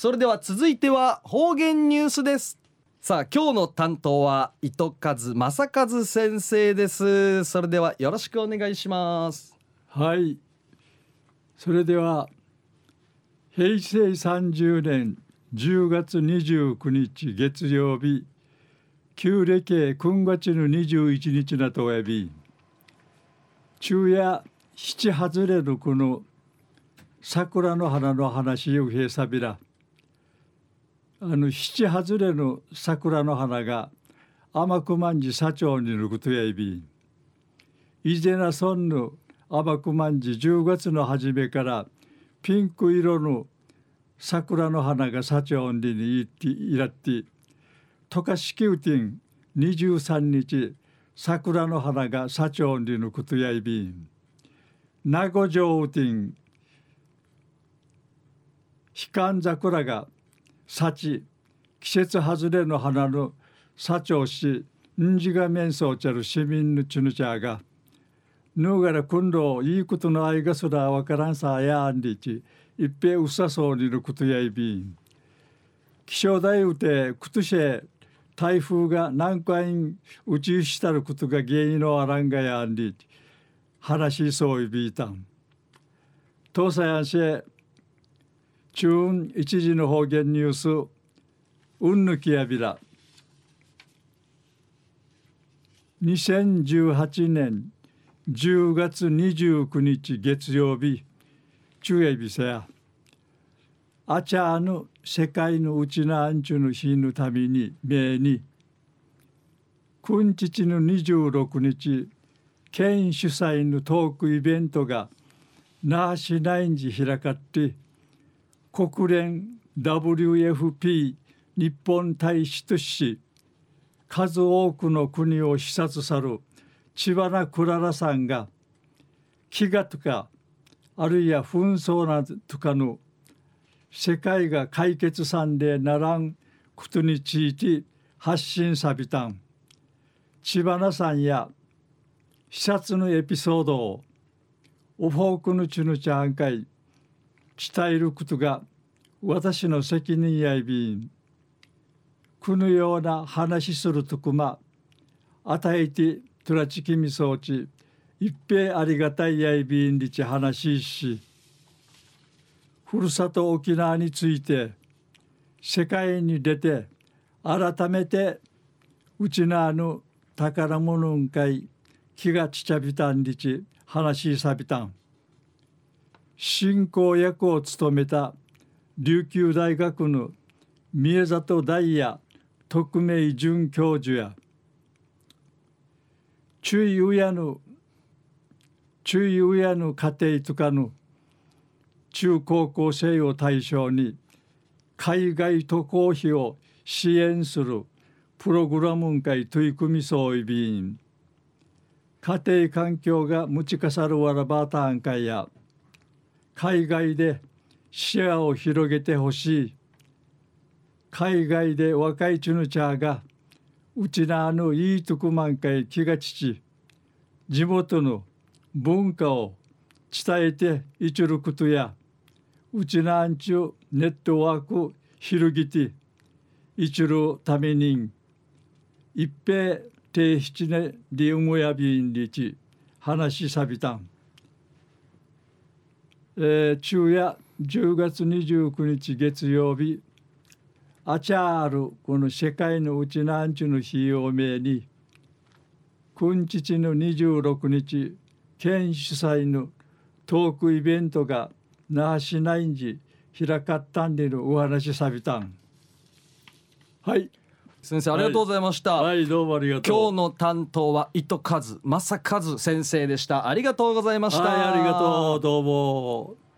それでは続いては方言ニュースです。さあ今日の担当は糸数正和先生です。それではよろしくお願いします。はい。それでは平成30年10月29日月曜日旧暦9月の21日なとおやび。昼夜七外れるこの桜の花の話をへさびら。あの七外れの桜の花が甘くまんじ社長にぬくとやいび以前な村の甘くまんじ10月の初めからピンク色の桜の花が社長にいっていらって渡嘉敷うてん23日桜の花が社長にのことやいびん。名護城うてん悲観桜が幸季節外れの花の社長しんじが面相ちゃる市民のちぬちゃがぬうがら今度いいことの愛がすらわからんさあやんりち一平うさそうにることやいびん。気象台うてくとし台風が何回打ちしたることが原因のあらんがやあんりち。話しそういびいたん。東西安市中一時の方言ニュースうんぬきやびら。2018年10月29日月曜日中夜日せや。あちゃの世界のうちなあんちゅの日のために名に。君父の26日県主催のトークイベントが那覇市内に開かって。国連 WFP 日本大使とし数多くの国を視察さる千葉なクララさんが飢餓とかあるいは紛争などとかの世界が解決さんでならんことについて発信さびたん。千葉なさんや視察のエピソードをオフォークのちぬちゃんかい伝えることが私の責任やいびん。このような話するとくま与えてトラチキミ装置一平ありがたいやいびんりち話ししふるさと沖縄について世界に出て改めてうちなの宝物んかい気がちちゃびたんりち話しさびたん。進行役を務めた琉球大学の宮里大也特命准教授や注意うやぬ注意うやぬ家庭とかの中高校生を対象に海外渡航費を支援するプログラム会取り組み総意便家庭環境がむちかさるわらばたん会や海外で視野を広げてほしい。海外で若いチュヌチャーがうちなのいいとこ満開気がちち地元の文化を伝えていちることやうちなんちゅネットワーク広げていちるために一平定七年リウムやびんりち話しさびたん、えー、昼夜10月29日月曜日あちゃるこの世界のうちなんちゅの日をめに君父の26日県主催のトークイベントが那覇市内に開かったんでのお話さびたん。はい。先生ありがとうございました、はい、はい、どうもありがとう。今日の担当は糸数正和先生でした。ありがとうございました、はい、ありがとう。どうも